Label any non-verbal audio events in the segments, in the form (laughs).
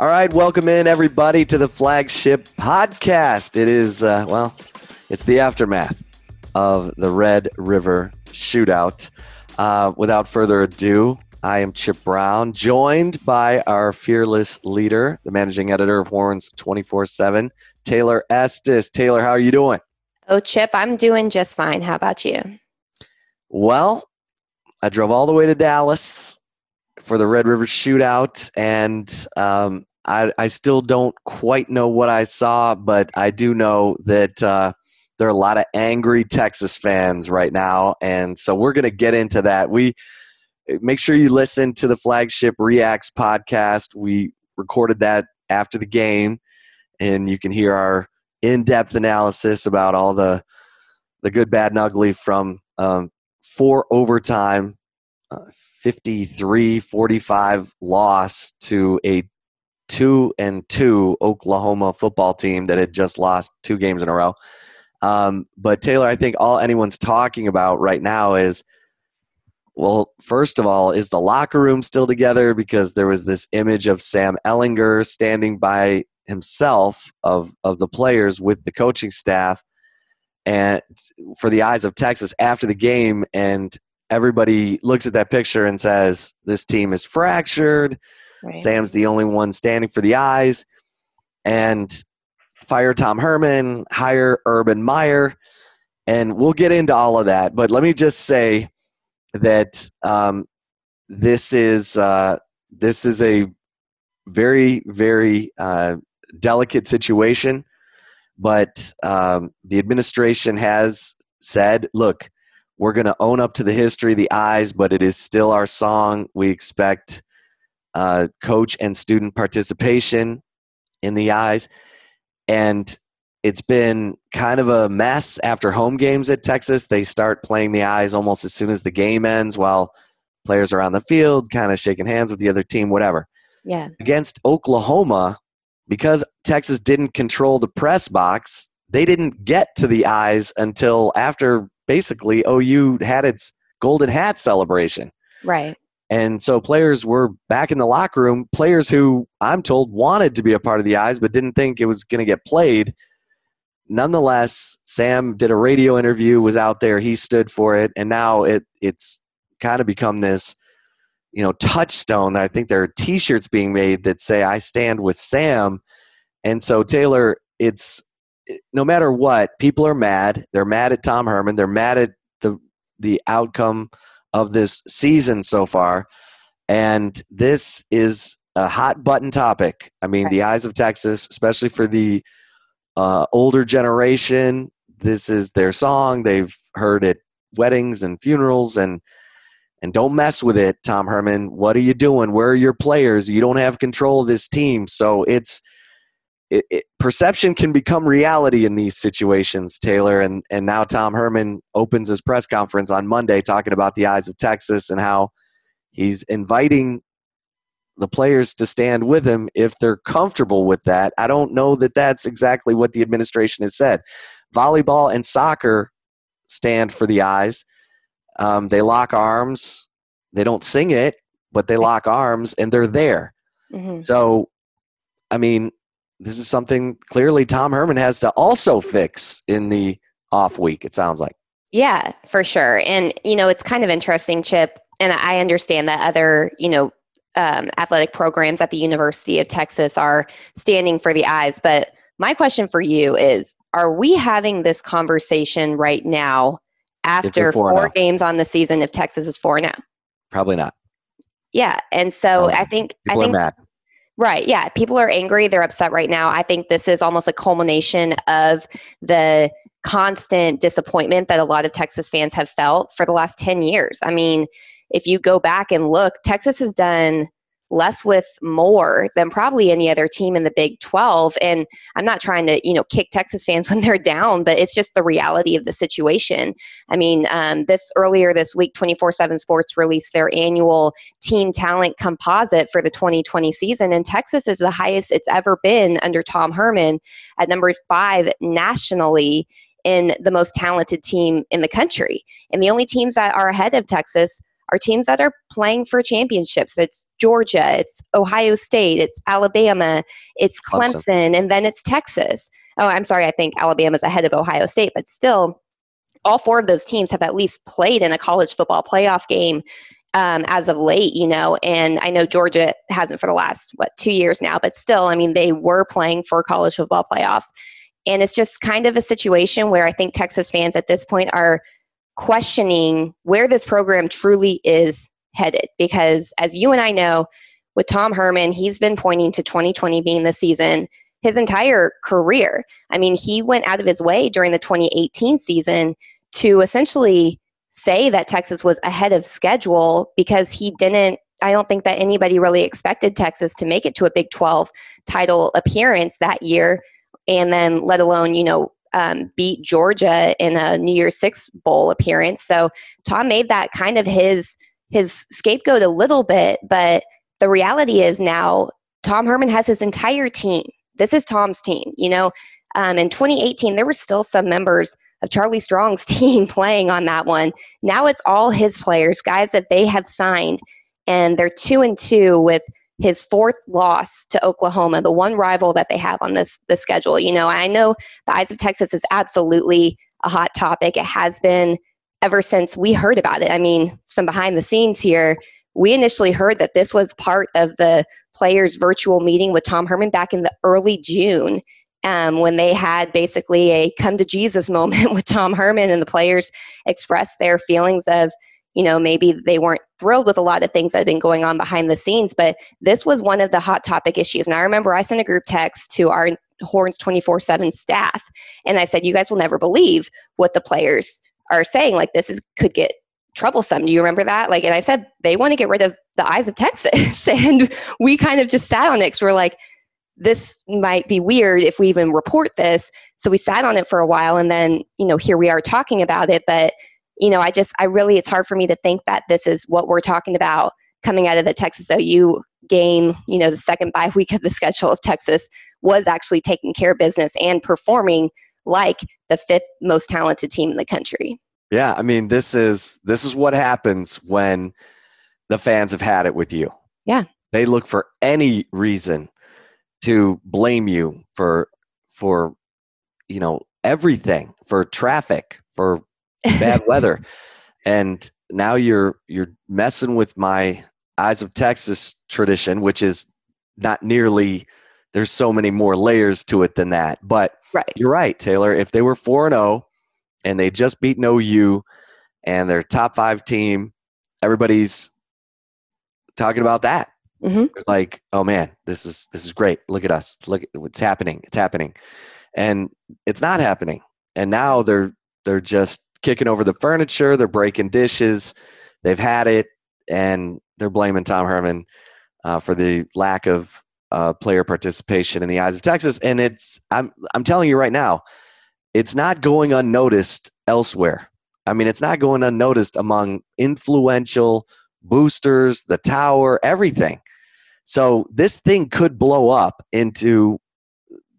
All right, welcome in everybody to the flagship podcast. It is, uh, well, it's the aftermath of the Red River shootout. Uh, without further ado, I am Chip Brown, joined by our fearless leader, the managing editor of Horns 24 7, Taylor Estes. Taylor, how are you doing? Oh, Chip, I'm doing just fine. How about you? Well, I drove all the way to Dallas for the Red River shootout, and um, I, I, still don't quite know what I saw, but I do know that uh, there are a lot of angry Texas fans right now, and so we're going to get into that. We make sure you listen to the flagship Reacts podcast. We recorded that after the game, and you can hear our in-depth analysis about all the the good, bad, and ugly from um, four overtime, uh, 53 45 loss to a two and two Oklahoma football team that had just lost two games in a row. Um, but Taylor, I think all anyone's talking about right now is well, first of all, is the locker room still together? Because there was this image of Sam Ehlinger standing by himself of of the players with the coaching staff and for the eyes of Texas after the game and everybody looks at that picture and says this team is fractured right. Sam's the only one standing for the eyes and fire Tom Herman hire Urban Meyer and we'll get into all of that but let me just say that um, this is uh, this is a very very uh, delicate situation, but um, the administration has said, look, we're going to own up to the history, the eyes, but it is still our song. We expect uh, coach and student participation in the eyes. And it's been kind of a mess after home games at Texas. They start playing the eyes almost as soon as the game ends while players are on the field, kind of shaking hands with the other team, whatever. Yeah. Against Oklahoma, because Texas didn't control the press box, they didn't get to the eyes until after basically OU had its golden hat celebration. Right. And so players were back in the locker room, players who I'm told wanted to be a part of the eyes but didn't think it was going to get played. Nonetheless, Sam did a radio interview, was out there, he stood for it, and now it it's kind of become this you know touchstone i think there are t-shirts being made that say i stand with sam. And so taylor it's no matter what people are mad. They're mad at tom herman. They're mad at the the outcome of this season so far and this is a hot button topic i mean the eyes of texas especially for the uh, older generation this is their song they've heard it weddings and funerals and and don't mess with it, Tom Herman. What are you doing? Where are your players? You don't have control of this team. So it's it, it, perception can become reality in these situations, Taylor. And and now Tom Herman opens his press conference on Monday talking about the eyes of Texas and how he's inviting the players to stand with him if they're comfortable with that. I don't know that that's exactly what the administration has said. Volleyball and soccer stand for the eyes. Um, they lock arms. They don't sing it, but they lock arms and they're there. Mm-hmm. So, I mean, this is something clearly Tom Herman has to also fix in the off week, it sounds like. Yeah, for sure. And, you know, it's kind of interesting, Chip, and I understand that other, you know, um, athletic programs at the University of Texas are standing for the eyes. But my question for you is Are we having this conversation right now after four now. games on the season if Texas is four now? Probably not. Yeah, and so um, I think I think, are mad. Right. Yeah, people are angry. They're upset right now. I think this is almost a culmination of the constant disappointment that a lot of Texas fans have felt for the last 10 years. I mean, if you go back and look, Texas has done less with more than probably any other team in the Big 12. And I'm not trying to, you know, kick Texas fans (laughs) when they're down, but it's just the reality of the situation. I mean, um, this earlier this week, 24 7 Sports released their annual team talent composite for the 2020 season. And Texas is the highest it's ever been under Tom Herman at number five nationally in the most talented team in the country. And the only teams that are ahead of Texas are teams that are playing for championships. It's Georgia, it's Ohio State, it's Alabama, it's Clemson, Clemson. and then it's Texas. Oh, I'm sorry, I think Alabama's ahead of Ohio State, but still, all four of those teams have at least played in a college football playoff game um, as of late, you know, and I know Georgia hasn't for the last, what, two years now, but still, I mean, they were playing for college football playoffs. And it's just kind of a situation where I think Texas fans at this point are questioning where this program truly is headed. Because as you and I know, with Tom Herman, he's been pointing to 2020 being the season his entire career. I mean, he went out of his way during the 2018 season to essentially say that Texas was ahead of schedule because he didn't. I don't think that anybody really expected Texas to make it to a Big 12 title appearance that year, and then let alone, you know, um, beat Georgia in a New Year's Six bowl appearance. So Tom made that kind of his his scapegoat a little bit, but the reality is now Tom Herman has his entire team. This is Tom's team. You know, um, in 2018 there were still some members of Charlie Strong's (laughs) team playing on that one. Now it's all his players, guys that they have signed, and they're two and two with his fourth loss to Oklahoma, the one rival that they have on this the schedule. You know, I know the Eyes of Texas is absolutely a hot topic. It has been ever since we heard about it. I mean, some behind the scenes here. We initially heard that this was part of the players' virtual meeting with Tom Herman back in the early June um, when they had basically a come to Jesus (laughs) moment with Tom Herman and the players expressed their feelings of, you know, maybe they weren't thrilled with a lot of things that had been going on behind the scenes, but this was one of the hot topic issues. And I remember I sent a group text to our Horns 24 7 staff, and I said, You guys will never believe what the players are saying. Like, this is could get troublesome. Do you remember that? Like, and I said, they want to get rid of the eyes of Texas. (laughs) and we kind of just sat on it because we're like, this might be weird if we even report this. So we sat on it for a while and then, you know, here we are talking about it. But, you know, I just, I really, it's hard for me to think that this is what we're talking about coming out of the Texas OU game, you know, the second bye (laughs) week of the schedule of Texas was actually taking care of business and performing like the fifth most talented team in the country. Yeah, I mean, this is this is what happens when the fans have had it with you. Yeah. They look for any reason to blame you for for you know everything for traffic for bad (laughs) weather and now you're you're messing with my eyes of texas tradition which is not nearly there's so many more layers to it than that but right. you're right taylor if they were 4 and 0 and they just beat no u and their top 5 team everybody's talking about that Mm-hmm. Like, oh man, this is this is great. Look at us. Look, what's happening. It's happening, and it's not happening. And now they're they're just kicking over the furniture. They're breaking dishes. They've had it, and they're blaming Tom Herman uh, for the lack of uh, player participation in the eyes of Texas. And it's I'm I'm telling you right now, it's not going unnoticed elsewhere. I mean, it's not going unnoticed among influential boosters, the tower, everything. So this thing could blow up into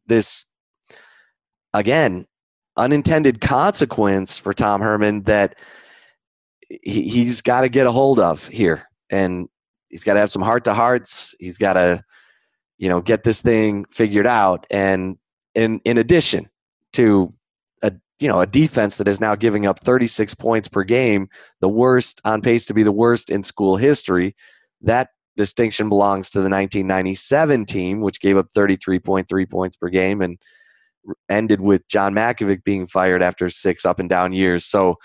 this, again, unintended consequence for Tom Herman that he, he's got to get a hold of here. And he's got to have some heart to hearts. He's got to, you know, get this thing figured out. And in, in addition to a, you know, a defense that is now giving up 36 points per game, the worst on pace to be the worst in school history, that distinction belongs to the 1997 team, which gave up 33.3 points per game and ended with John Mackovic being fired after six up and down years. So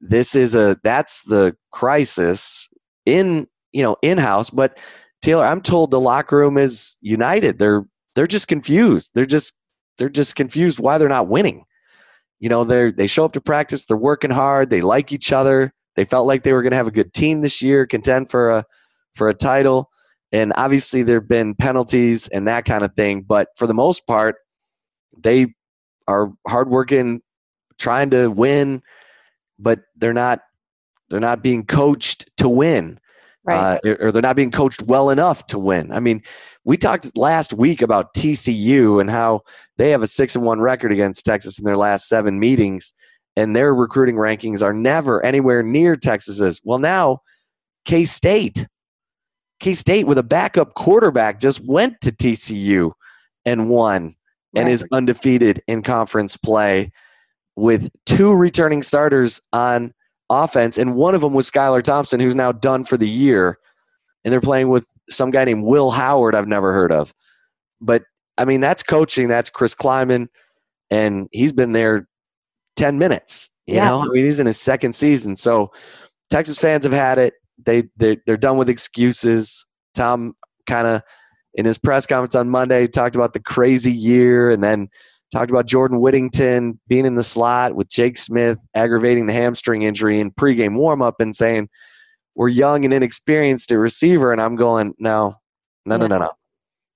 this is a that's the crisis in you know in house. But Taylor, I'm told the locker room is united. They're they're just confused. They're just they're just confused why they're not winning. You know, they they show up to practice. They're working hard. They like each other. They felt like they were going to have a good team this year, contend for a for a title. And obviously, there have been penalties and that kind of thing. But for the most part, they are hardworking, trying to win, but they're not they're not being coached to win. Right. Uh, or they're not being coached well enough to win. I mean, we talked last week about TCU and how they have a six and one record against Texas in their last seven meetings, and their recruiting rankings are never anywhere near Texas's. Well, now K State. K State with a backup quarterback just went to TCU and won and Right. is undefeated in conference play with two returning starters on offense. And one of them was Skylar Thompson, who's now done for the year. And they're playing with some guy named Will Howard, I've never heard of. But I mean, that's coaching. That's Chris Klieman. And he's been there 10 minutes. You Yeah. know, I mean, he's in his second season. So Texas fans have had it. They, they they're done with excuses. Tom kind of in his press conference on Monday talked about the crazy year and then talked about Jordan Whittington being in the slot with Jake Smith aggravating the hamstring injury in pregame warmup and saying we're young and inexperienced at receiver. And I'm going no no no no no.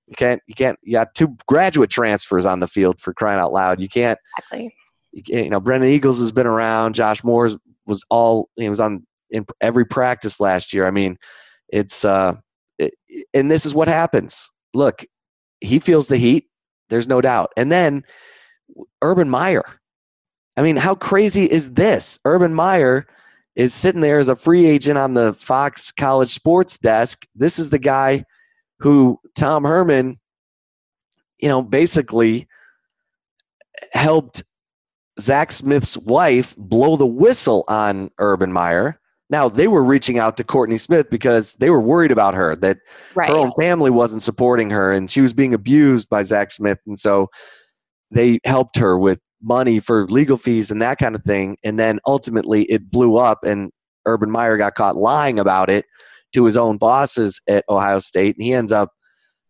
You can't you can't you got two graduate transfers on the field for crying out loud. You can't Exactly. you, can't, you know Brennan Eagles has been around. Josh Moore was all he was on in every practice last year. I mean it's uh and this is what happens. Look he feels the heat there's no doubt. And then Urban Meyer. I mean how crazy is this? Urban Meyer is sitting there as a free agent on the Fox College Sports desk. This is the guy who Tom Herman you know basically helped Zach Smith's wife blow the whistle on Urban Meyer. Now they were reaching out to Courtney Smith because they were worried about her that Right. her own family wasn't supporting her and she was being abused by Zach Smith, and so they helped her with money for legal fees and that kind of thing. And then ultimately it blew up, and Urban Meyer got caught lying about it to his own bosses at Ohio State, and he ends up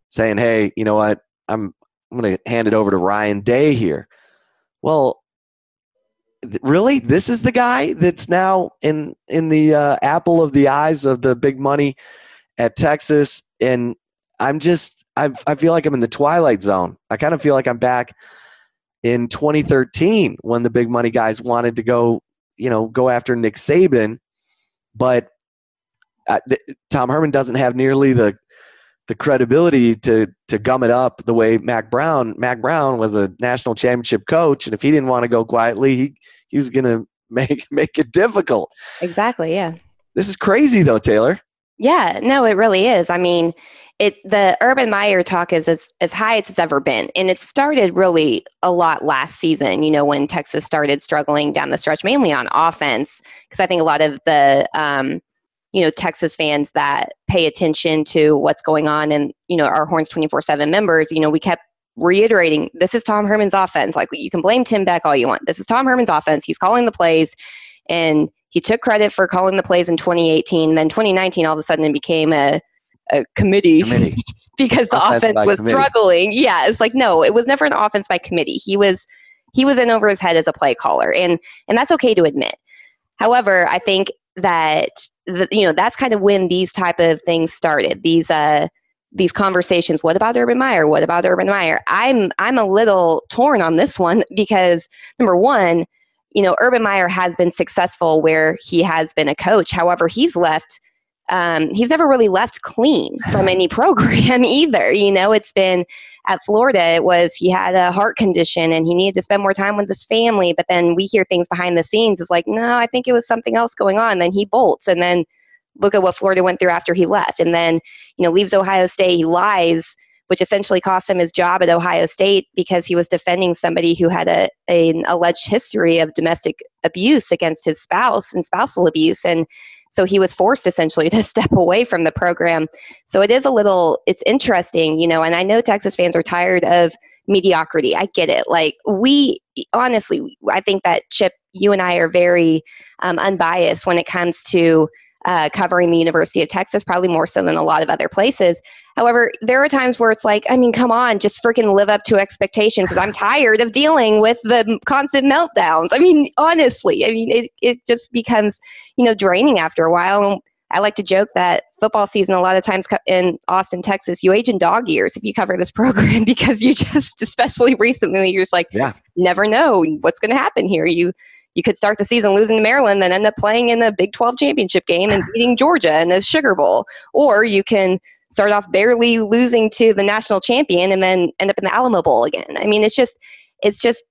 saying, "Hey, you know what? I'm I'm going to hand it over to Ryan Day here." Well, really, this is the guy that's now in in the uh, apple of the eyes of the big money at Texas, and I'm just I I feel like I'm in the twilight zone. I kind of feel like I'm back in 2013 when the big money guys wanted to go, you know, go after Nick Saban, but uh, th- Tom Herman doesn't have nearly the the credibility to to gum it up the way Mack Brown. Mack Brown was a national championship coach, and if he didn't want to go quietly, he he was going (laughs) to make make it difficult. Exactly. Yeah. This is crazy, though, Taylor. Yeah, no, it really is. I mean, it the Urban Meyer talk is as, as high as it's ever been. And it started really a lot last season, you know, when Texas started struggling down the stretch, mainly on offense. Because I think a lot of the um, you know, Texas fans that pay attention to what's going on and, you know, our Horns 24-7 members, you know, we kept reiterating this is Tom Herman's offense. Like you can blame Tim Beck all you want. This is Tom Herman's offense. He's calling the plays and he took credit for calling the plays in 2018. Then 2019, all of a sudden, it became a, a committee, (laughs) Committee. because the Offense offense was committee. struggling. Yeah, it's like no, it was never an offense by committee. He was he was in over his head as a play caller, and and that's okay to admit. However, I think that the, you know that's kind of when these type of things started. These uh these conversations. What about Urban Meyer? What about Urban Meyer? I'm I'm a little torn on this one (laughs) because number one, you know, Urban Meyer has been successful where he has been a coach. However, he's left. Um, he's never really left clean from any (laughs) program either. You know, it's been at Florida. It was he had a heart condition and he needed to spend more time with his family. But then we hear things behind the scenes. It's like, no, I think it was something else going on. Then he bolts, and then look at what Florida went through after he left, and then you know leaves Ohio State. He lies which essentially cost him his job at Ohio State because he was defending somebody who had a, an alleged history of domestic abuse against his spouse and spousal abuse. And so he was forced essentially (laughs) to step away from the program. So it is a little, it's interesting, you know, and I know Texas fans are tired of mediocrity. I get it. Like, we honestly, I think that Chip, you and I are very um, unbiased when it comes to uh, covering the University of Texas, probably more so than a lot of other places. However, there are times where it's like, I mean, come on, just freaking live up to expectations because I'm (sighs) tired of dealing with the constant meltdowns. I mean, honestly, I mean, it, it just becomes, you know, draining after a while. And I like to joke that football season, a lot of times in Austin, Texas, you age in dog years if you cover this (laughs) program because you just, especially recently, you're just like, Yeah. never know what's going to happen here. You, you could start the season losing to Maryland, then end up playing in the Big 12 championship game and (sighs) beating Georgia in the Sugar Bowl. Or you can start off barely losing to the national champion and then end up in the Alamo Bowl again. I mean, it's just, it's just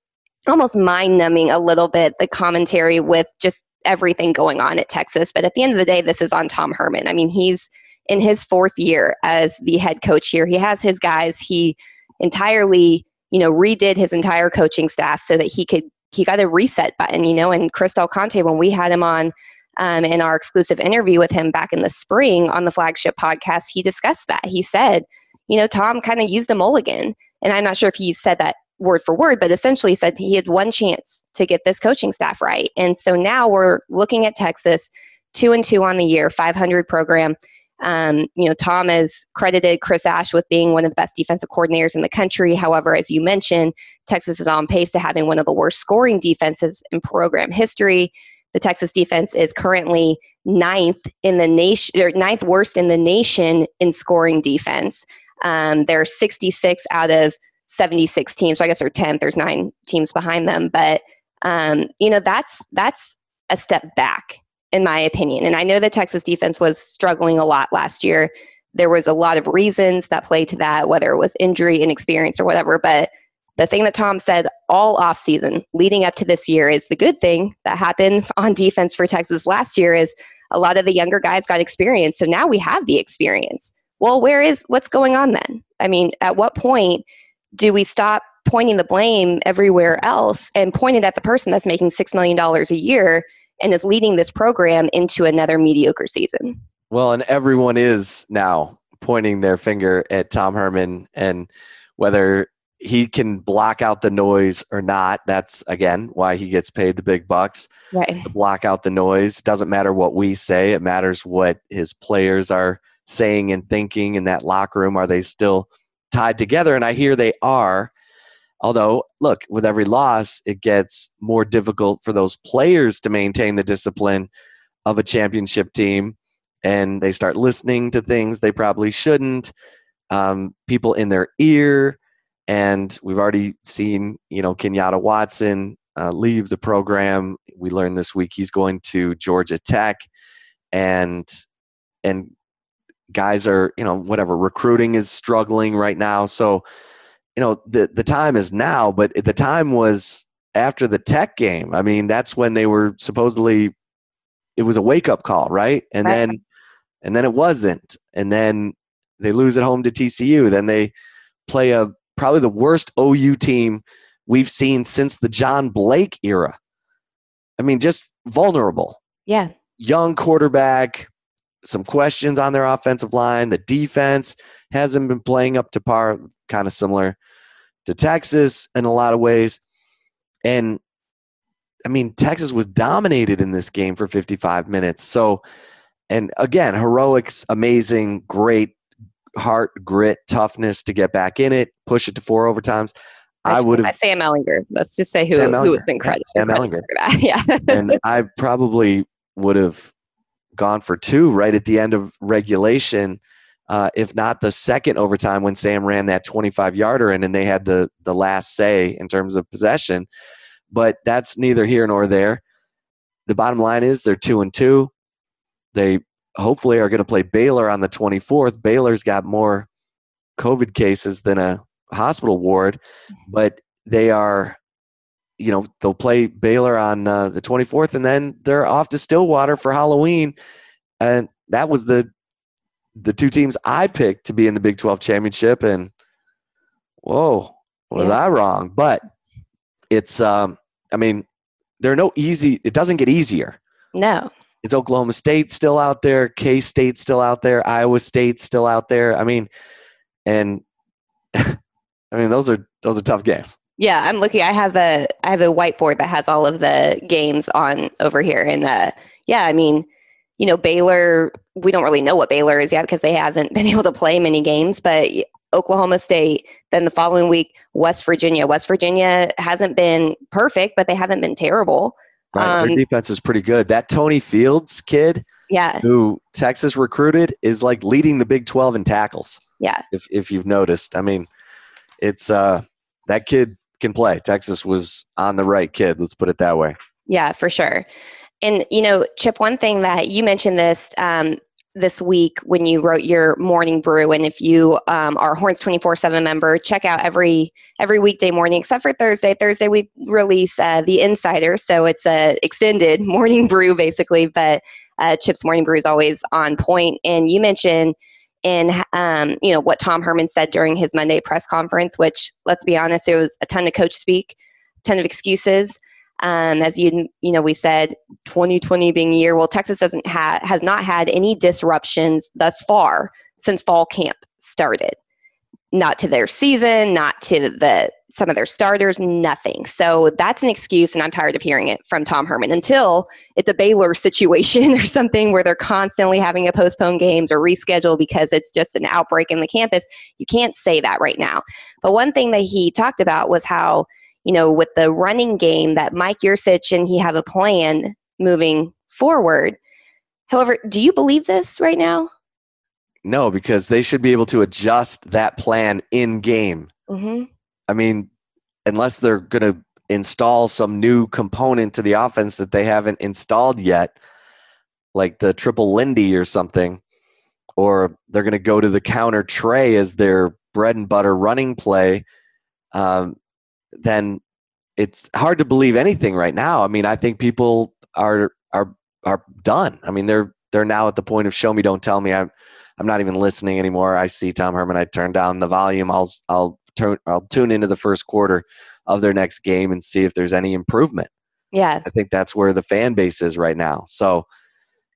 almost mind numbing a little bit the commentary with just everything going on at Texas. But at the end of the day, this is on Tom Herman. I mean, he's in his fourth year as the head coach here. He has his guys. He entirely, you know, redid his entire coaching staff so that he could he got a reset button, you know. And Chris Del Conte, when we had him on um, in our exclusive interview with him back in the spring on the flagship podcast, he discussed that. He said, you know, Tom kind of used a mulligan. And I'm not sure if he said that word for word, but essentially said he had one chance to get this coaching staff right. And so now we're looking at Texas, two and two on the year, 500 program. Um, you know, Tom has credited Chris Ash with being one of the best defensive coordinators in the country. However, as you mentioned, Texas is on pace to having one of the worst scoring defenses in program history. The Texas defense is currently ninth in the nation, or ninth worst in the nation in scoring defense. Um, they're 66 out of 76 teams. So I guess they're 10th. There's nine teams behind them, but um, you know that's that's a step back in my opinion. And I know the Texas defense was struggling a lot last year. There was a lot of reasons that played to that, whether it was injury, inexperience, or whatever. But the thing that Tom said all offseason leading up to this year is the good thing that happened (laughs) on defense for Texas last year is a lot of the younger guys got experience. So now we have the experience. Well, where is what's going on then? I mean, at what point do we stop pointing the blame everywhere else and point it at the person that's making $6 million a year and is leading this program into another mediocre season? Well, and everyone is now pointing their finger at Tom Herman and whether he can block out the noise or not. That's again why he gets paid the big bucks. Right. To block out the noise. It doesn't matter what we say, it matters what his players are saying and thinking in that locker room. Are they still tied together? And I hear they are. Although, look, with every loss, it gets more difficult for those players to maintain the discipline of a championship team. And they start listening to things they probably shouldn't. Um, people in their ear and we've already seen, you know, Kenyatta Watson uh, leave the program. We learned this week he's going to Georgia Tech, and and guys are, you know, whatever recruiting is struggling right now. So, you know, the the time is now, but the time was after the Tech game. I mean, that's when they were supposedly it was a wake up call, right? And then and then it wasn't, and then they lose at home to TCU. Then they play a probably the worst OU team we've seen since the John Blake era. I mean, just vulnerable. Yeah. Young quarterback, some questions on their offensive line. The defense hasn't been playing up to par, kind of similar to Texas in a lot of ways. And I mean, Texas was dominated in this game for 55 minutes. So, and again, heroics, amazing, great heart, grit, toughness to get back in it, push it to four overtimes. I, would have Sam Ehlinger. Let's just say who, who was incredible. Sam Ehlinger. (laughs) yeah. and I probably would have gone for two right at the end of regulation, uh, if not the second overtime when Sam ran that 25 yarder in and they had the the last say in terms of possession. But that's neither here nor there. The bottom line is they're two and two. They hopefully are going to play Baylor on the 24th. Baylor's got more COVID cases than a hospital ward, but they are, you know, they'll play Baylor on uh, the 24th and then they're off to Stillwater for Halloween. And that was the the two teams I picked to be in the Big 12 championship. And whoa, was yeah. I wrong? But it's, um, I mean, there are no easy, it doesn't get easier. No. It's Oklahoma State still out there, K State still out there, Iowa State still out there. I mean, and (laughs) I mean those are those are tough games. Yeah, I'm looking. I have a I have a whiteboard that has all of the games on over here, and uh, yeah, I mean, you know, Baylor. We don't really know what Baylor is yet because they haven't (laughs) been able to play many games, but Oklahoma State. Then the following week, West Virginia. West Virginia hasn't been perfect, but they haven't been terrible. Right. Um, Their defense is pretty good. That Tony Fields kid, yeah, who Texas recruited, is like leading the Big Twelve in tackles. Yeah. If if you've noticed, I mean, it's uh that kid can play. Texas was on the right kid. Let's put it that way. Yeah, for sure. And you know, Chip, one thing that you mentioned this um, this week when you wrote your morning brew and if you um, are horns 24-7 member check out every every weekday morning except for thursday thursday we release uh, the insider so it's a extended (laughs) morning brew basically but uh, chip's morning brew is always on point. point and you mentioned in um, you know what tom herman said during his monday press conference which let's be honest it was a ton of coach speak a ton of excuses um, as you you know, we said 2020 being a year. Well, Texas doesn't have has not had any disruptions thus far since fall camp started. Not to their season, not to the some of their starters, nothing. So that's an excuse, and I'm tired of hearing it from Tom Herman until it's a Baylor (laughs) situation or something where they're constantly having to postpone games or reschedule because it's just an outbreak in the campus. You can't say that right now. But one thing that he talked about was how you know, with the running game that Mike Yurcich and he have a plan moving forward. However, do you believe this right now? No, because they should be able to adjust that plan in game. Mm-hmm. I mean, unless they're going to install some new component to the offense that they haven't installed yet, like the triple Lindy or something, or they're going to go to the counter trey as their bread and butter running play. Um, then it's hard to believe anything right now. I mean, I think people are are are done. I mean, they're they're now at the point of show me, don't tell me. I'm I'm not even listening anymore. I see Tom Herman. I turn down the volume. I'll I'll turn I'll tune into the first quarter of their next game and see if there's any improvement. Yeah, I think that's where the fan base is right now. So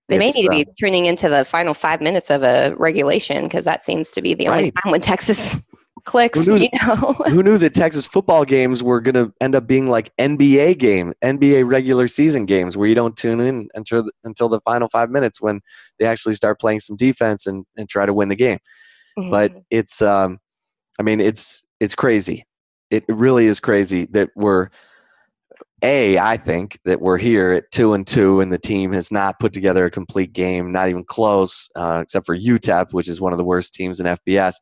they may need to be uh, tuning into the final five minutes of a regulation because that seems to be the only right. time when Texas clicks. Who knew, you know? (laughs) who knew that Texas football games were going to end up being like NBA game, NBA regular season games, where you don't tune in until the, until the final five minutes when they actually start playing some defense and, and try to win the game. Mm-hmm. But it's, um, I mean, it's it's crazy. It really is crazy that we're a. I think that we're here at two and two, and the team has not put together a complete game, not even close, uh, except for UTEP, which is one of the worst teams in FBS.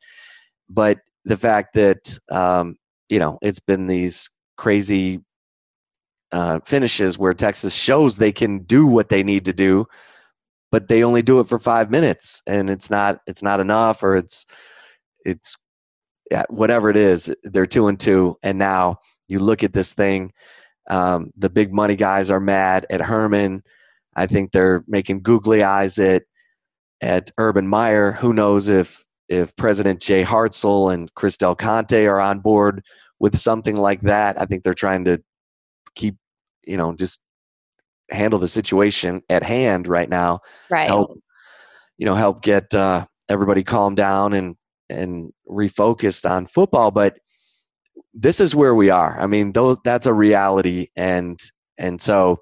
But the fact that um, you know it's been these crazy uh, finishes where Texas shows they can do what they need to do, but they only do it for five minutes, and it's not it's not enough, or it's it's yeah, whatever it is. They're two and two, and now you look at this thing. Um, the big money guys are mad at Herman. I think they're making googly eyes at at Urban Meyer. Who knows if if President Jay Hartzell and Chris Del Conte are on board with something like that, I think they're trying to keep, you know, just handle the situation at hand right now. Right. Help, you know, help get uh, everybody calm down and and refocused on football. But this is where we are. I mean, those that's a reality, and and so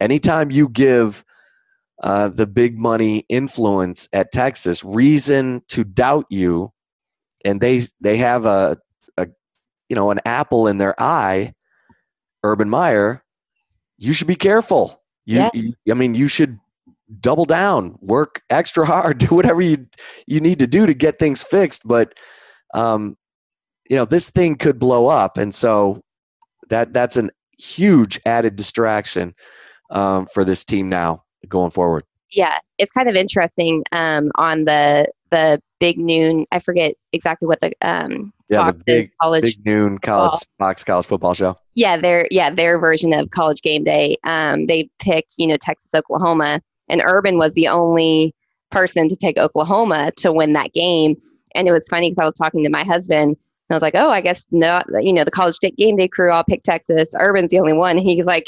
anytime you give uh, the big money influence at Texas reason to doubt you, and they they have a, a you know an apple in their eye, Urban Meyer, you should be careful. You, yeah. you I mean, you should double down, work extra hard, (laughs) do whatever you you need to do to get things fixed. But um, you know, this thing could blow up, and so that that's an huge added distraction um, for this team now going forward. Yeah, it's kind of interesting um, on the the big noon. I forget exactly what the um, yeah Fox the big, college big noon college football. Fox college football show. Yeah, their yeah their version of college game day. Um, they picked you know Texas Oklahoma, and Urban was the only person to pick Oklahoma to win that game. And it was funny because I was talking to my husband. And I was like, "Oh, I guess no, you know, the college game day crew all picked Texas. Urban's the only one." He's like,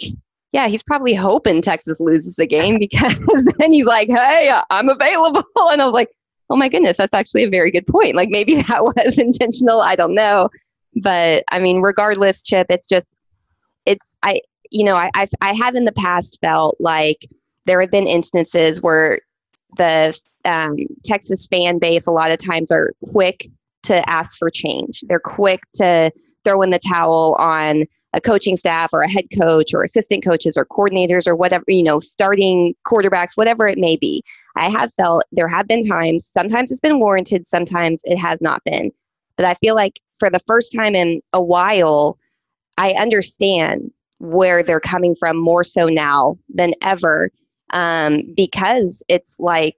yeah, he's probably hoping Texas loses the game (laughs) because then he's like, hey, I'm available. (laughs) And I was like, oh my goodness, that's actually a very good point. Like maybe (laughs) that was intentional. I don't know. But I mean, regardless, Chip, it's just, it's, I, you know, I, I've, I have in the past felt like there have been instances where the um, Texas fan base a lot of times are quick to ask for change. They're quick to throw in the towel on a coaching staff or a head coach or assistant coaches or coordinators or whatever, you know, starting quarterbacks, whatever it may be. I have felt there have been times, sometimes it's been warranted, sometimes it has not been. But I feel like for the first time in a while, I understand where they're coming from more so now than ever um, because it's like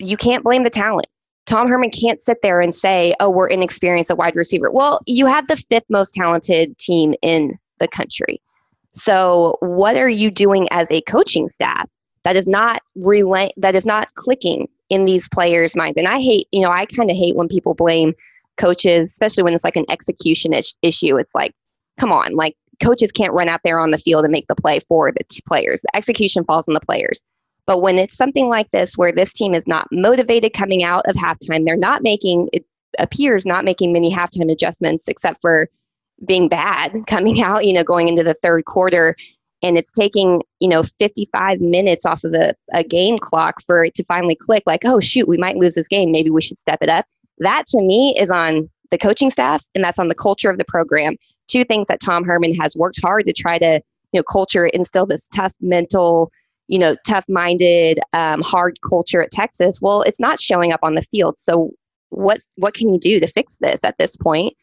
you can't blame the talent. Tom Herman can't sit there and say, oh, we're inexperienced at wide receiver. Well, you have the fifth most talented team in the country. So, what are you doing as a coaching staff that is not relay that is not clicking in these players' minds? And I hate, you know, I kind of hate when people blame coaches, especially when it's like an execution ish- issue. It's like, come on, like coaches can't run out there on the field and make the play for the t- players. The execution falls on the players. But when it's something like this, where this team is not motivated coming out of halftime, they're not making, it appears, not making many halftime adjustments except for being bad (laughs) coming out, you know, going into the third quarter. And it's taking, you know, 55 minutes off of a, a game clock for it to finally click like, oh, shoot, we might lose this game. Maybe we should step it up. That to me is on the coaching staff and that's on the culture of the program. Two things that Tom Herman has worked hard to try to, you know, culture, instill this tough mental, you know, tough minded, um, hard culture at Texas. Well, it's not showing up on the field. So what what can you do to fix this at this point?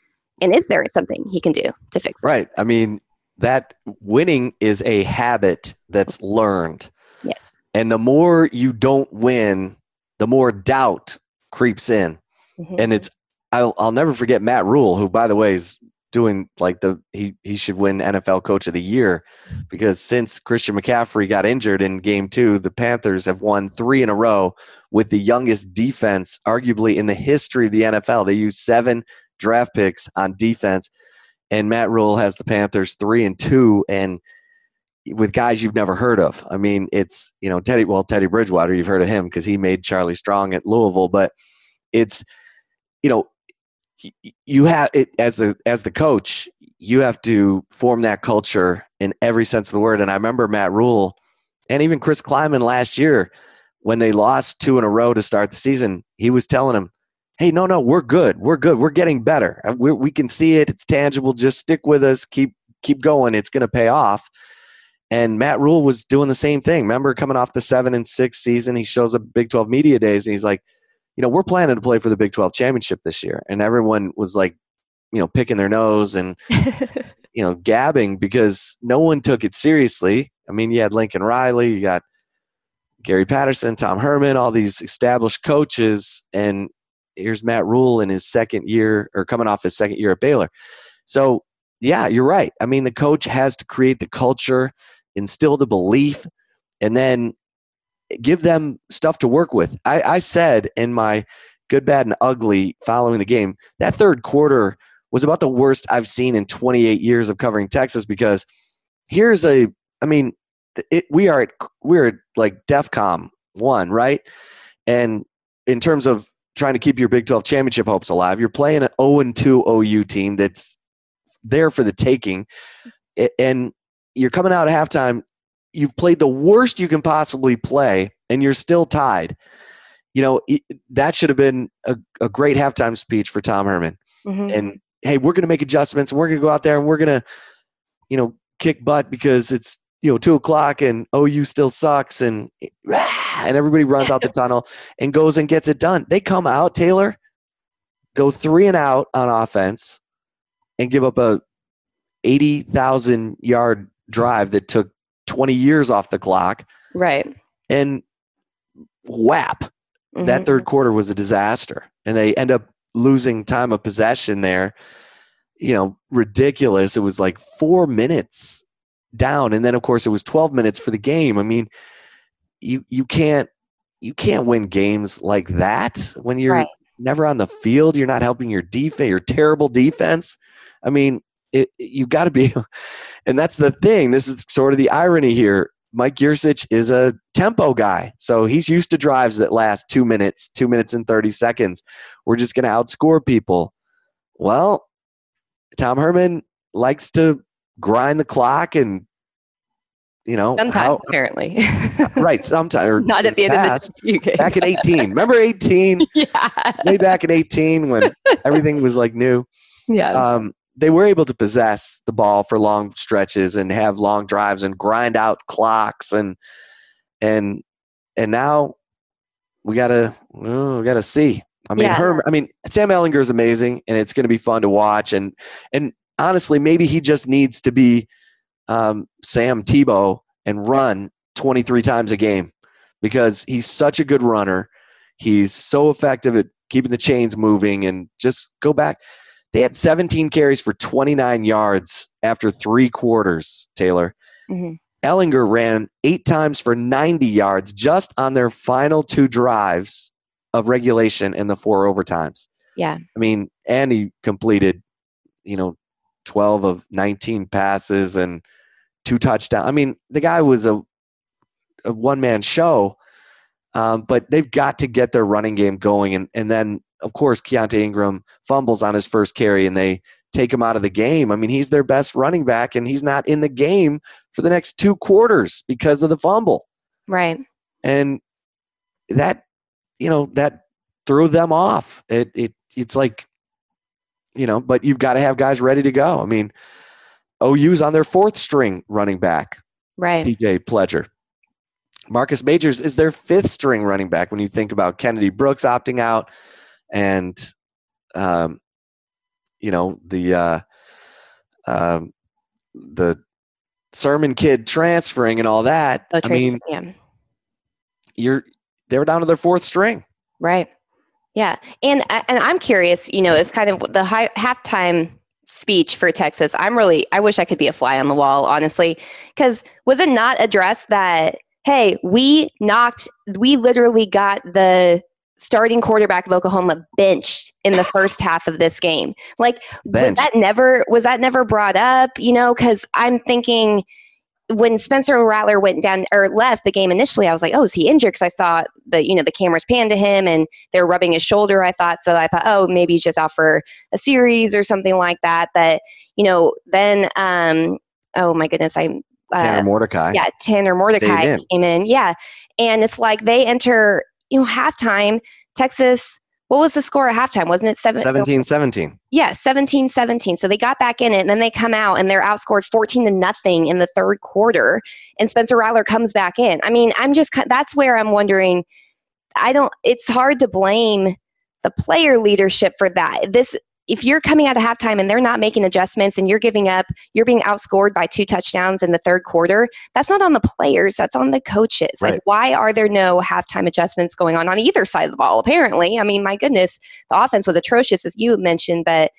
And is there something he can do to fix it? Right. I mean, that winning is a habit that's learned. Yeah. And the more you don't win, the more doubt creeps in. Mm-hmm. And it's I'll I'll never forget Matt Rhule, who by the way is doing like the he he should win NFL coach of the year because since Christian McCaffrey got injured in game 2 the Panthers have won 3 in a row with the youngest defense arguably in the history of the NFL they used 7 draft picks on defense and Matt Rhule has the Panthers 3 and 2 and with guys you've never heard of. I mean it's you know Teddy well Teddy Bridgewater you've heard of him cuz he made Charlie Strong at Louisville but it's you know you have it as the as the coach you have to form that culture in every sense of the word. And i remember matt rhule and even chris klieman last year when they lost two in a row to start the season he was telling him hey no no we're good. We're good. We're getting better. Uh, we we can see it. It's tangible. Just stick with us. Keep keep going. It's going to pay off. And matt rhule was doing the same thing. Remember coming off the seven and six season he shows up big 12 media days and he's like you know, we're planning to play for the Big 12 championship this year. And everyone was like, you know, picking their nose and, (laughs) you know, gabbing because no one took it seriously. I mean, you had Lincoln Riley, you got Gary Patterson, Tom Herman, all these established coaches. And here's Matt Rhule in his second year or coming off his second year at Baylor. So, yeah, you're right. I mean, the coach has to create the culture, instill the belief, and then give them stuff to work with. I, I said in my good, bad, and ugly following the game that third quarter was about the worst I've seen in 28 years of covering Texas because here's a, I mean, it, we are at, we're at like DEFCON one, right? And in terms of trying to keep your Big 12 championship hopes alive, you're playing an 0 2 OU team that's there for the taking. And you're coming out at halftime you've played the worst you can possibly play and you're still tied. You know, that should have been a, a great halftime speech for Tom Herman. Mm-hmm. And hey, we're going to make adjustments. We're going to go out there and we're going to, you know, kick butt because it's, you know, two o'clock and OU still sucks and, and everybody runs out the (laughs) tunnel and goes and gets it done. They come out, Taylor, go three and out on offense and give up a 80,000 yard drive that took 20 years off the clock. Right. And whap, mm-hmm. that third quarter was a disaster. And they end up losing time of possession there. You know, ridiculous. It was like four minutes down. And then of course it was 12 minutes for the game. I mean, you you can't you can't win games like that when you're right. never on the field. You're not helping your defense, your terrible defense. I mean, it, you got to be, (laughs) and that's the thing. This is sort of the irony here. Mike Yurcich is a tempo guy, so he's used to drives that last two minutes, two minutes and thirty seconds. We're just going to outscore people. Well, Tom Herman likes to grind the clock and you know sometimes how, apparently (laughs) right sometimes (laughs) not at the end of the back in 18 remember 18 yeah way back in 18 when everything was like new yeah um they were able to possess the ball for long stretches and have long drives and grind out clocks and and and now we gotta we gotta see. I mean, yeah. her. I mean, Sam Ehlinger is amazing, and it's going to be fun to watch. And and honestly, maybe he just needs to be um, Sam Tebow and run 23 times a game because he's such a good runner. He's so effective at keeping the chains moving and just go back. They had 17 carries for 29 yards after three quarters, Taylor. Mm-hmm. Ehlinger ran eight times for 90 yards just on their final two drives of regulation and the four overtimes. Yeah. I mean, and he completed, you know, 12 of 19 passes and two touchdowns. I mean, the guy was a, a one man show, um, but they've got to get their running game going. And, and then, of course, Keaontay Ingram fumbles on his first carry and they take him out of the game. I mean, he's their best running back and he's not in the game for the next two quarters because of the fumble. Right. And that, you know, that threw them off. It, it, it's like, you know, but you've got to have guys ready to go. I mean, OU's on their fourth string running back. Right. TJ Pledger. Marcus Majors is their fifth string running back when you think about Kennedy Brooks opting out and, um, you know, the, uh, um, the Sermon kid transferring and all that. Oh, I mean, yeah. you're, they were down to their fourth string. Right. Yeah. And, and I'm curious, you know, it's kind of the high, halftime speech for Texas. I'm really, I wish I could be a fly on the wall, honestly, because was it not addressed that hey, we knocked, we literally got the starting quarterback of Oklahoma benched in the first half of this game. Like was that never was that never brought up, you know, cuz I'm thinking when Spencer Rattler went down or left the game initially, I was like, "Oh, is he injured?" Because I saw the you know the cameras pan to him and they're rubbing his shoulder. I thought so. I thought, "Oh, maybe he's just out for a series or something like that." But you know, then um, oh my goodness, I Tanner uh, Mordecai. Yeah, Tanner Mordecai came in. Yeah. And it's like they enter, you know, halftime, Texas. What was the score at halftime? Wasn't it seven, 17 17? Yeah, 17 17. So they got back in it and then they come out and they're outscored 14 to nothing in the third quarter. And Spencer Rattler comes back in. I mean, I'm just, that's where I'm wondering. I don't, it's hard to blame the player leadership for that. This, if you're coming out of halftime and they're not making adjustments and you're giving up, you're being outscored by two touchdowns in the third quarter, that's not on the players, that's on the coaches. Right. Like, why are there no halftime adjustments going on on either side of the ball? Apparently, I mean, my goodness, the offense was atrocious, as you mentioned, but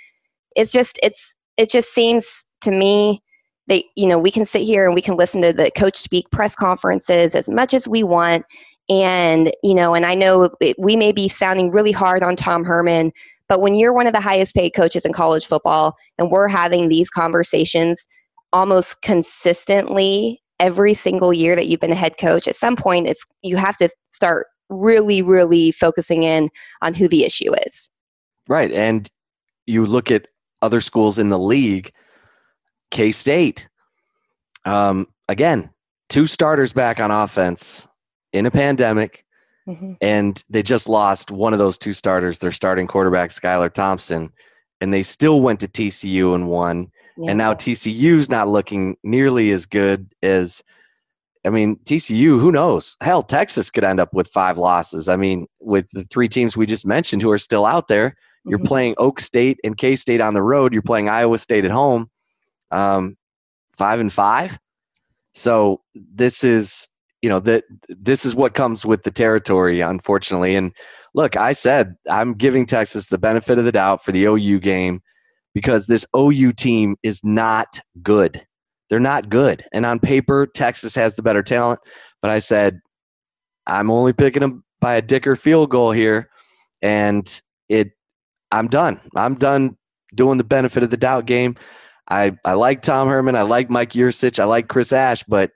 it's just, it's, it just seems to me that, you know, we can sit here and we can listen to the coach speak press conferences as much as we want. And, you know, and I know we may be sounding really hard on Tom Herman but when you're one of the highest paid coaches in college football and we're having these conversations almost consistently every single year that you've been a head coach, at some point it's you have to start really, really focusing in on who the issue is. Right. And you look at other schools in the league, K State. Um, again, two starters back on offense in a pandemic Mm-hmm. And they just lost one of those two starters, their starting quarterback, Skylar Thompson, and they still went to TCU and won. Yeah. And now TCU's not looking nearly as good as, I mean, TCU, who knows? Hell, Texas could end up with five losses. I mean, with the three teams we just mentioned who are still out there, you're mm-hmm. playing Oak State and K State on the road, you're playing Iowa State at home. Um, five and five. So this is you know that this is what comes with the territory unfortunately. And look i said i'm giving texas the benefit of the doubt for the ou game because this ou team is not good. They're not good. And on paper texas has the better talent. But i said i'm only picking them by a dicker field goal here. And it i'm done. I'm done doing the benefit of the doubt game. I i like tom herman. I like mike Yurcich, i like chris ash. But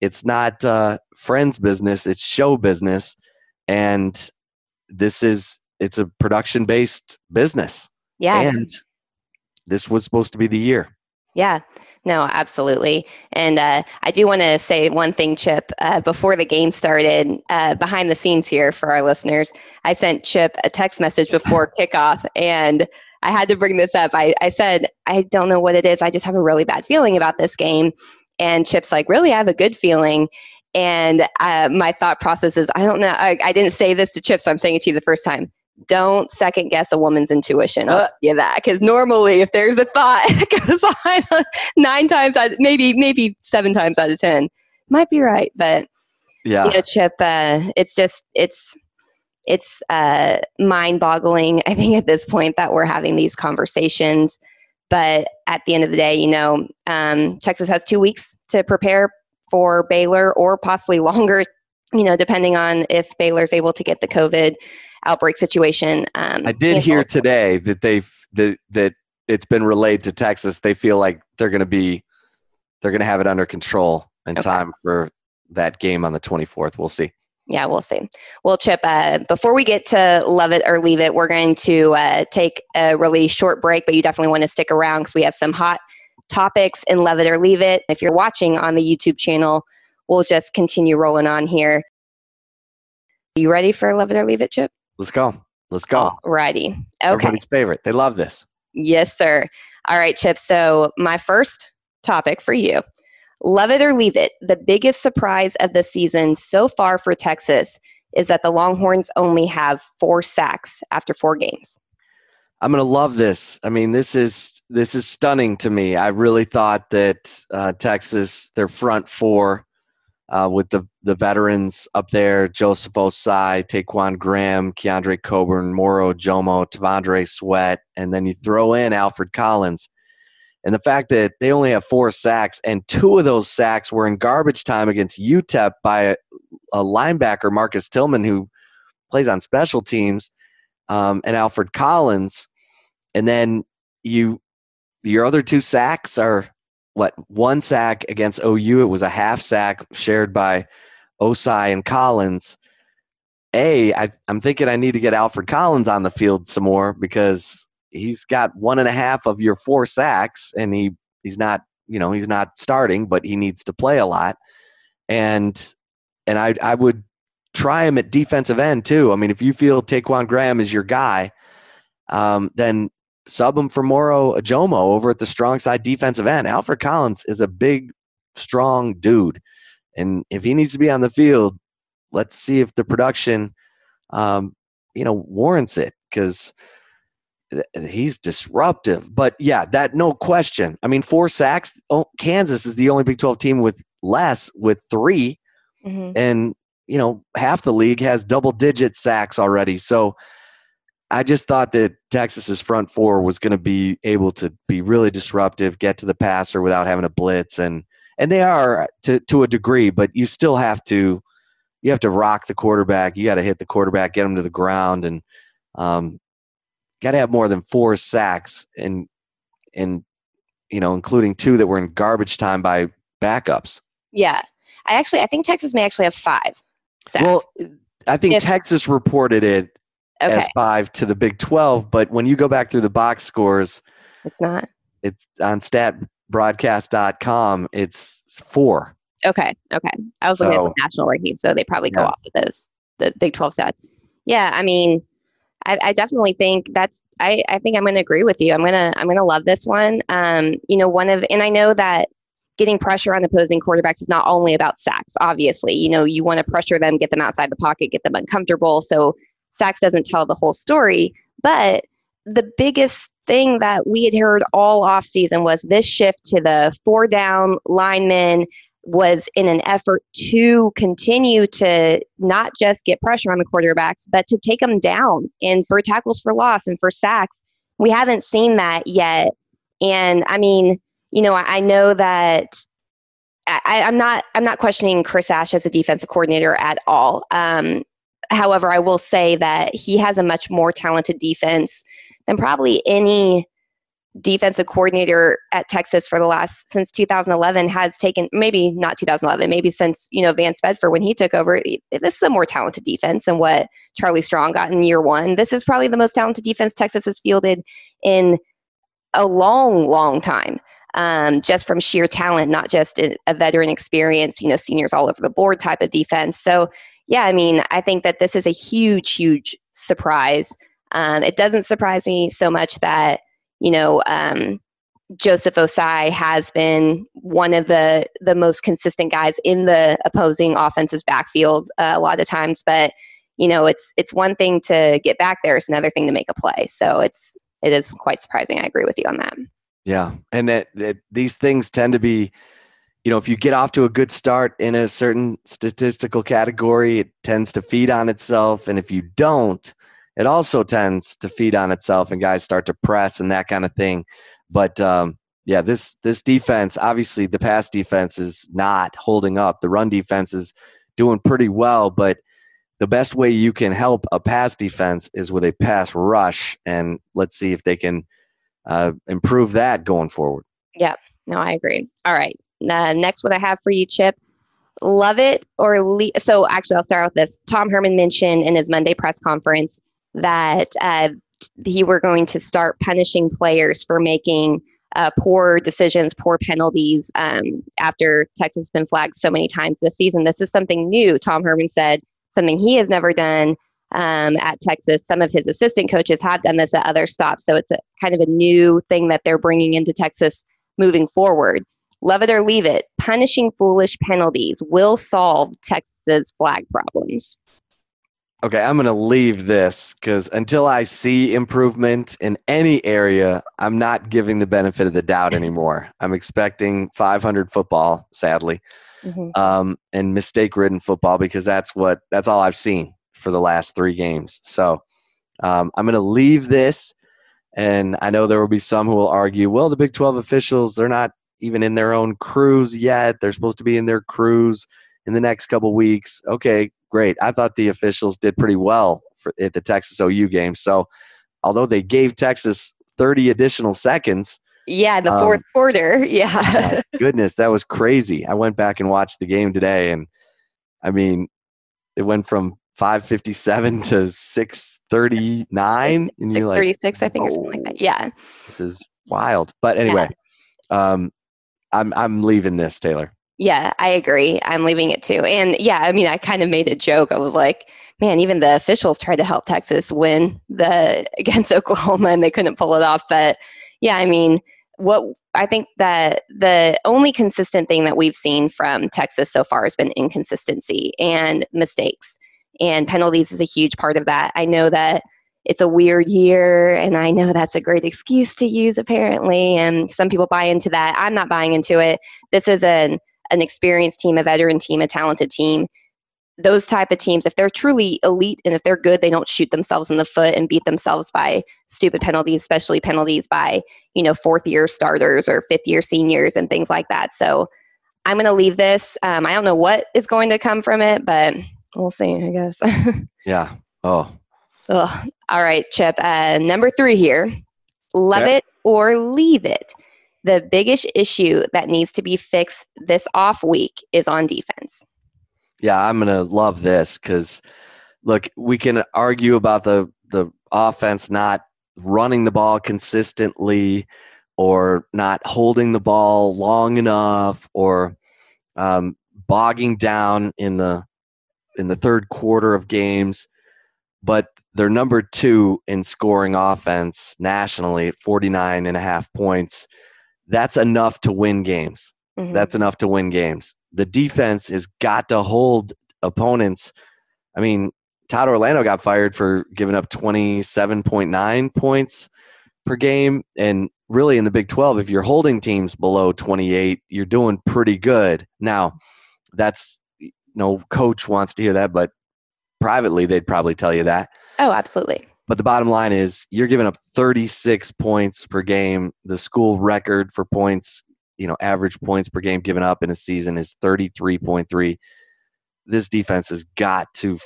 it's not uh, friends business it's show business and this is it's a production based business. Yeah. And this was supposed to be the year. Yeah. No absolutely. And uh, i do want to say one thing chip. Uh, before the game started uh, behind the scenes here for our listeners i sent chip a text message before (laughs) kickoff and i had to bring this up. I, I said i don't know what it is. I just have a really bad feeling about this game and Chip's like, really, I have a good feeling. And uh, my thought process is, I don't know. I, I, didn't say this to Chip, so I'm saying it to you the first time. Don't second guess a woman's intuition. I'll uh, tell you that because normally, if there's a thought (laughs) goes on (laughs) nine times, out, maybe maybe seven times out of ten, might be right. But yeah, you know, Chip, uh, it's just it's it's uh, mind boggling, I think, at this point that we're having these conversations. But at the end of the day, you know, um, Texas has two weeks to prepare for Baylor or possibly (laughs) longer, you know, depending on if Baylor's able to get the COVID outbreak situation. Um, I did hear today that they've that, that it's been relayed to Texas. They feel like they're going to be they're going to have it under control in okay. time for that game on the 24th. We'll see. Yeah, we'll see. Well, Chip, uh, before we get to love it or leave it, we're going to uh, take a really short break, but you definitely want to stick around because we have some hot topics in love it or leave it. If you're watching on the YouTube channel, we'll just continue rolling on here. You ready for love it or leave it, Chip? Let's go. Let's go. Righty. Okay. Everybody's favorite. They love this. Yes, sir. All right, Chip. So, my first topic for you love it or leave it. The biggest surprise of the season so far for Texas is that the Longhorns only have four sacks after four games. I'm gonna love this. I mean, this is this is stunning to me. I really thought that uh, Texas, their front four, uh, with the the veterans up there, Joseph Ossai, Ta'Quon Graham, Keondre Coburn, Moro Ojomo, T'Vondre Sweat, and then you throw in Alfred Collins. And the fact that they only have four sacks, and two of those sacks were in garbage time against UTEP by a, a linebacker, Marcus Tillman, who plays on special teams, um, and Alfred Collins. And then you, your other two sacks are what one sack against OU. It was a half sack shared by Ossai and Collins. A, I, I'm thinking I need to get Alfred Collins on the field some more because he's got one and a half of your four sacks, and he he's not you know he's not starting, but he needs to play a lot, and and I I would try him at defensive end too. I mean, if you feel Ta'Quon Graham is your guy, um, then sub him for Moro Ojomo over at the strong side defensive end. Alfred Collins is a big, strong dude, and if he needs to be on the field, let's see if the production, um, you know, warrants it because he's disruptive. But yeah, that no question. I mean, four sacks. Oh, Kansas is the only Big 12 team with less, with 3 mm-hmm. and you know half the league has double digit sacks already. So I just thought that Texas's front four was going to be able to be really disruptive, get to the passer without having a blitz, and and they are to to a degree, but you still have to you have to rock the quarterback. You got to hit the quarterback, get him to the ground, and um, got to have more than four sacks and and you know including two that were in garbage time by backups yeah i actually i think texas may actually have five sacks. well i think if, texas reported it okay. as five to the big 12 but when you go back through the box scores it's not it's on statbroadcast.com it's four okay okay i was looking at the national ranking so they probably go yeah. off of those the big 12 stats yeah i mean I, I, definitely think that's I, I think I'm gonna agree with you. I'm gonna I'm gonna love this one. Um, you know, one of and I know that getting pressure on opposing quarterbacks is not only about sacks, obviously. You know, you want to pressure them, get them outside the pocket, get them uncomfortable. So sacks doesn't tell the whole story. But the biggest thing that we had heard all off season was this shift to the four down linemen was in an effort to continue to not just get pressure on the quarterbacks, but to take them down and for tackles for loss and for sacks. We haven't seen that yet. And I mean, you know, I, I know that I, am not I'm not questioning Chris Ash as a defensive coordinator at all. Um, however, I will say that he has a much more talented defense than probably any defensive coordinator at Texas for the last since 2011 has taken maybe not 2011 maybe since you know Vance Bedford when he took over this is a more talented defense than what Charlie Strong got in year 1 this is probably the most talented defense Texas has fielded in a long long time um, just from sheer talent not just a, veteran experience you know seniors all over the board type of defense. So yeah I mean I think that this is a huge huge surprise. Um, it doesn't surprise me so much that you know, um, Joseph Ossai has been one of the the most consistent guys in the opposing offensive backfield uh, a lot of times. But you know, it's it's one thing to get back there; it's another thing to make a play. So it's it is quite surprising. I agree with you on that. Yeah, and that, that these things tend to be you know, if you get off to a good start in a certain statistical category, it tends to feed on itself. And if you don't, it also tends to feed on itself and guys start to press and that kind of thing. But um, yeah, this this defense, obviously the pass defense is not holding up. The run defense is doing pretty well, but the best way you can help a pass defense is with a pass rush, and let's see if they can uh, improve that going forward. Yeah, no, I agree. All right, uh, next, what I have for you, Chip. Love it or le- so. Actually, I'll start with this. Tom Herman mentioned in his Monday press conference that uh, he were going to start punishing players for making uh, poor decisions, poor penalties um, after Texas has been flagged so many times this season. This is something new. Tom Herman said something he has never done um, at Texas. Some of his assistant coaches have done this at other stops. So it's a kind of a new thing that they're bringing into Texas moving forward. Love it or leave it, punishing foolish penalties will solve Texas's flag problems. Okay, I'm going to leave this because until I see improvement in any area, I'm not giving the benefit of the doubt anymore. I'm expecting 500 football, sadly, mm-hmm. um, and mistake-ridden football because that's what that's all I've seen for the last three games. So um, I'm going to leave this, and I know there will be some who will argue, well, the Big 12 officials they're not even in their own crews yet. They're supposed to be in their crews in the next couple weeks. Okay, great. I thought the officials did pretty well for, at the Texas OU game. So, although they gave Texas 30 additional seconds. Yeah, the fourth um, quarter. (laughs) Yeah. (laughs) goodness, that was crazy. I went back and watched the game today, and I mean, it went from 557 to 639 (laughs) and you're like 36 i think oh, or something like that yeah this is wild but anyway yeah. um I'm I'm leaving this, Taylor. Yeah, I agree. I'm leaving it too. And yeah, I mean, I kind of made a joke. I was like, man, even the officials tried to help Texas win the (laughs) against Oklahoma and they couldn't pull it off. But yeah, I mean, what I think that the only consistent thing that we've seen from Texas so far has been inconsistency and mistakes. And penalties is a huge part of that. I know that it's a weird year and i know that's a great excuse to use apparently and some people buy into that i'm not buying into it this is an an experienced team a veteran team a talented team those type of teams if they're truly elite and if they're good they don't shoot themselves in the foot and beat themselves by stupid penalties especially penalties by you know fourth year starters or fifth year seniors and things like that so i'm going to leave this um, i don't know what is going to come from it but we'll see i guess (laughs) yeah oh Ugh. All right, Chip. Uh, number three here love it or leave it. The biggest issue that needs to be fixed this off week is on defense. Yeah, I'm going to love this because, look, we can argue about the, the offense not running the ball consistently or not holding the ball long enough or um, bogging down in the in the third quarter of games but they're number two in scoring offense nationally at 49 and a half points. That's enough to win games. Mm-hmm. That's enough to win games. The defense has got to hold opponents. I mean, Todd Orlando got fired for giving up 27.9 points per game. And really, in the Big 12, if you're holding teams below 28, you're doing pretty good. Now, that's no coach wants to hear that, but privately, they'd probably tell you that. Oh, absolutely. But the bottom line is you're giving up 36 points per game. The school record for points, you know, average points per game given up in a season is 33.3. This defense has got to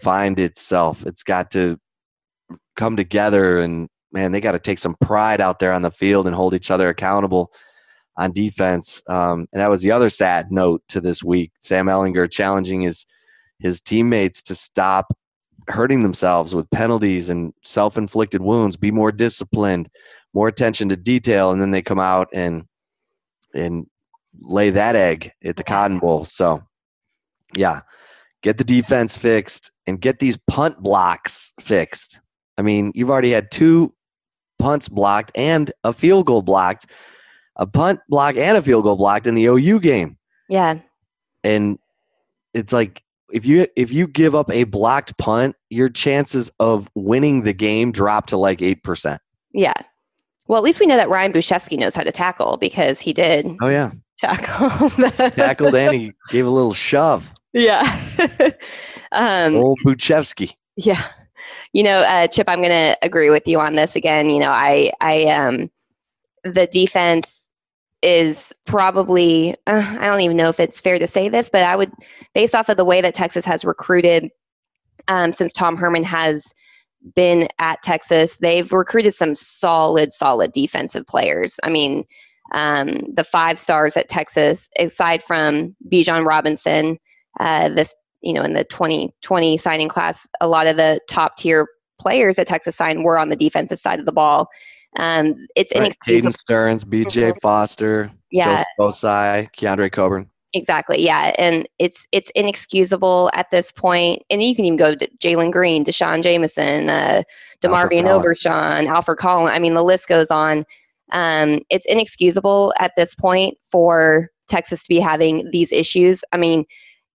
find itself. It's got to come together and man, they got to take some pride out there on the field and hold each other accountable on defense. Um, and that was the other sad note to this week. Sam Ehlinger challenging his – his teammates to stop hurting themselves with penalties and self-inflicted wounds be more disciplined more attention to detail and then they come out and and lay that egg at the cotton bowl. So yeah get the defense fixed and get these punt blocks fixed. I mean you've already had two punts blocked and a field goal blocked a punt block and a field goal blocked in the ou game. Yeah. And it's like if you if you give up a blocked punt, your chances of winning the game drop to like eight percent. Yeah. Well, at least we know that Ryan Bujcevski knows how to tackle because he did. Oh yeah. tackle. (laughs) Tackled and he gave a little shove. Yeah. (laughs) um, Old Bujcevski. Yeah. You know, uh, Chip, I'm going to agree with you on this again. You know, I, I, um, the defense is probably, uh, I don't even know if it's fair to say this, but I would, based off of the way that Texas has recruited um, since Tom Herman has been at Texas, they've recruited some solid, solid defensive players. I mean, um, the five stars at Texas, aside from Bijan Robinson, uh, this you know in the 2020 signing class, a lot of the top tier players at Texas signed were on the defensive side of the ball. Um, it's Right. inexcusable. Caden Sterns, BJ Foster, Yeah, Joseph Ossai, Keondre Coburn. exactly. Yeah, and it's it's inexcusable at this point. And you can even go to Jalen Green, D'Shawn Jamison, uh, DeMarvion Collins. Overshown, Alfred Collins. I mean, the list goes on. Um, it's inexcusable at this point for Texas to be having these issues. I mean,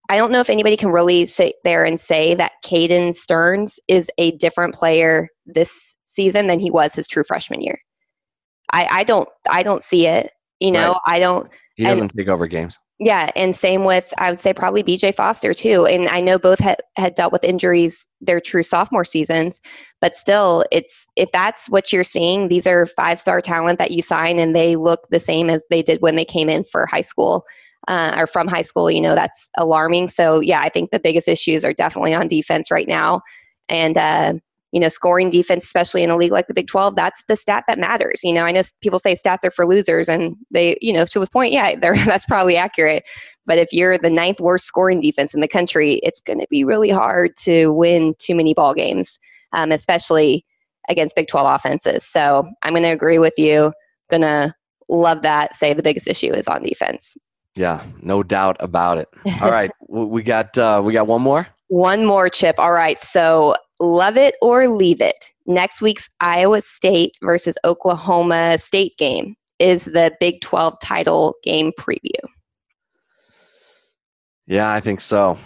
I don't know if anybody can really sit there and say that Caden Sterns is a different player this season than he was his true freshman year. I, I don't I don't see it. You know, Right. I don't He doesn't take over games. yeah, and same with I would say probably BJ Foster too. And I know both had, had dealt with injuries their true sophomore seasons, but still, it's if that's what you're seeing, these are five star talent that you sign, and they look the same as they did when they came in for high school uh, or from high school. You know, that's alarming. So yeah, I think the biggest issues are definitely on defense right now, and uh, you know, scoring defense, especially in a league like the Big 12, that's the stat that matters. You know, I know people say stats are for losers, and they, you know, to a point, yeah, (laughs) that's probably accurate. But if you're the ninth worst scoring defense in the country, it's going to be really hard to win too many ball games, um, especially against Big 12 offenses. So I'm going to agree with you. Going to love that. Say the biggest issue is on defense. Yeah, no doubt about it. (laughs) All right, we got uh, we got one more. One more chip. All right. So love it or leave it. Next week's Iowa State versus Oklahoma State game is the Big 12 title game preview. Yeah, I think so.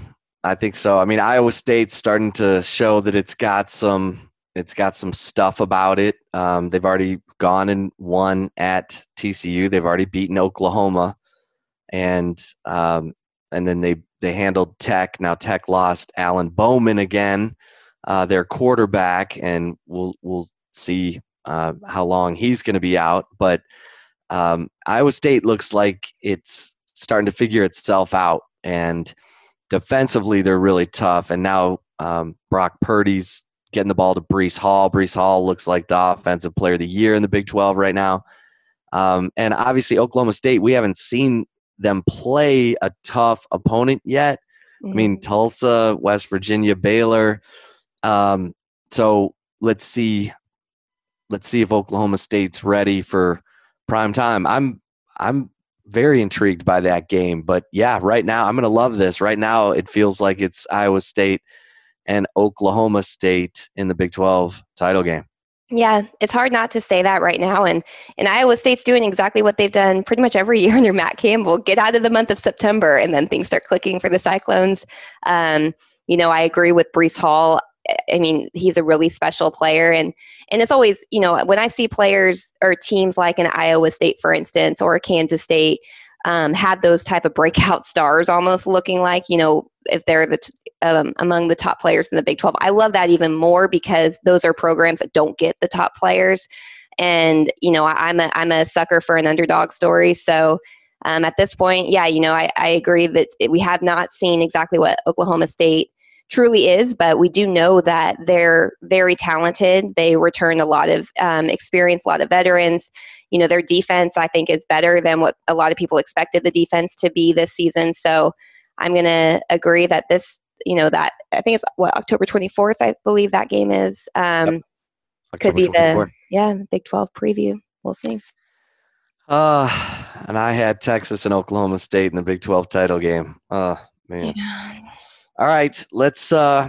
I think so. I mean, Iowa State's starting to show that it's got some it's got some stuff about it. Um, they've already gone and won at TCU. They've already beaten Oklahoma, and um, and then they they handled Tech. Now Tech lost Alan Bowman again, uh, their quarterback, and we'll we'll see uh, how long he's going to be out. But um, Iowa State looks like it's starting to figure itself out, and defensively they're really tough. And now um, Brock Purdy's getting the ball to Breece Hall. Breece Hall looks like the offensive player of the year in the Big 12 right now. Um, and obviously Oklahoma State, we haven't seen them play a tough opponent yet. I mean, Tulsa, West Virginia, Baylor. Um, so let's see. Let's see if Oklahoma State's ready for prime time. I'm I'm very intrigued by that game. But yeah, right now I'm gonna love this. Right now it feels like it's Iowa State and Oklahoma State in the Big 12 title game. Yeah, it's hard not to say that right now. And and Iowa State's doing exactly what they've done pretty much every (laughs) year under Matt Campbell. Get out of the month of September, and then things start clicking for the Cyclones. Um, you know, I agree with Breece Hall. I mean, he's a really special player, and and it's always you know when I see players or teams like an Iowa State, for instance, or Kansas State. Um, have those type of breakout (laughs) stars almost looking like you know if they're the t- um, among the top players in the Big 12. I love that even more because those are programs that don't get the top players. And, you know, I, I'm a, I'm a sucker for an underdog story. So um, at this point, yeah, you know, I, I agree that it- we have not seen exactly what Oklahoma State truly is, but we do know that they're very talented. They return a lot of um, experience, a lot of veterans. You know, their defense, I think, is better than what a lot of people expected the defense to be this season. So I'm going to agree that this, you know, that I think it's what October 24th, I believe that game is. Um, Could October be the 24th. yeah Big 12 preview. We'll see. Uh, and I had Texas and Oklahoma State in the Big 12 title game. Uh, man. All right, let's uh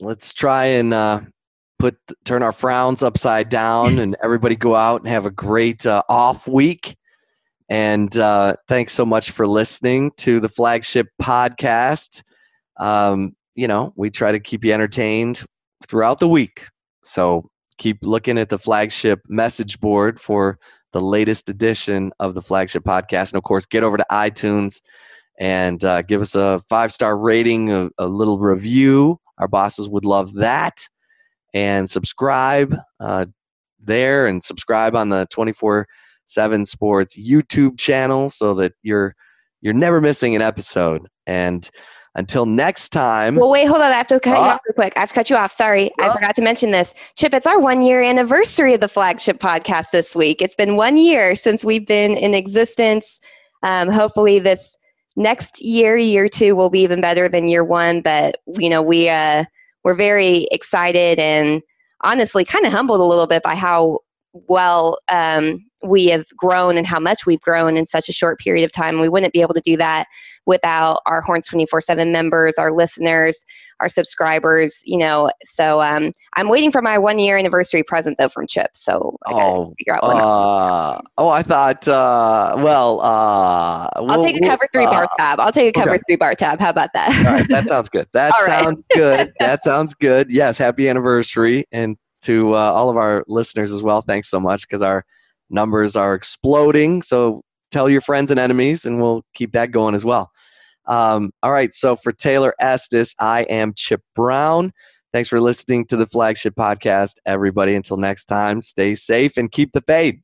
let's try and uh put turn our frowns upside down and everybody go out and have a great uh, off week. And uh thanks so much for listening to the flagship podcast. Um, you know, we try to keep you entertained throughout the week. So keep looking at the flagship message board for the latest edition of the flagship podcast. And of course, get over to iTunes and uh, give us a five star rating, a, a, little review. Our bosses would love that. And subscribe uh, there and subscribe on the 24 7 Sports YouTube channel so that you're you're never missing an episode. And until next time. Well, wait, hold on. I have to cut you off real quick. I have to cut you off. Sorry. I forgot to mention this. Chip, it's our one year anniversary of the flagship podcast this week. It's been one year since we've been in existence. Um, hopefully, this next year, year two, will be even better than year one. But, you know, we, uh, we're very excited and honestly kind of humbled a little bit by how well um, we have grown and how much we've grown in such a short period of time. We wouldn't be able to do that without our Horns 24 7 members, our listeners, our subscribers, you know. So um, I'm waiting for my one year anniversary present, though, from Chip. So I oh, figure out uh, oh, I thought, uh, well, uh, we'll, I'll take a cover three bar uh, tab. I'll take a cover okay. three bar tab. How about that? All right, that sounds good. That (laughs) sounds good. That sounds good. Yes, happy anniversary. And to uh, all of our listeners as well, thanks so much because our numbers are exploding. So tell your friends and enemies, and we'll keep that going as well. Um, all right. So for Taylor Estes, I am Chip Brown. Thanks for listening to the flagship podcast, everybody. Until next time, stay safe and keep the faith.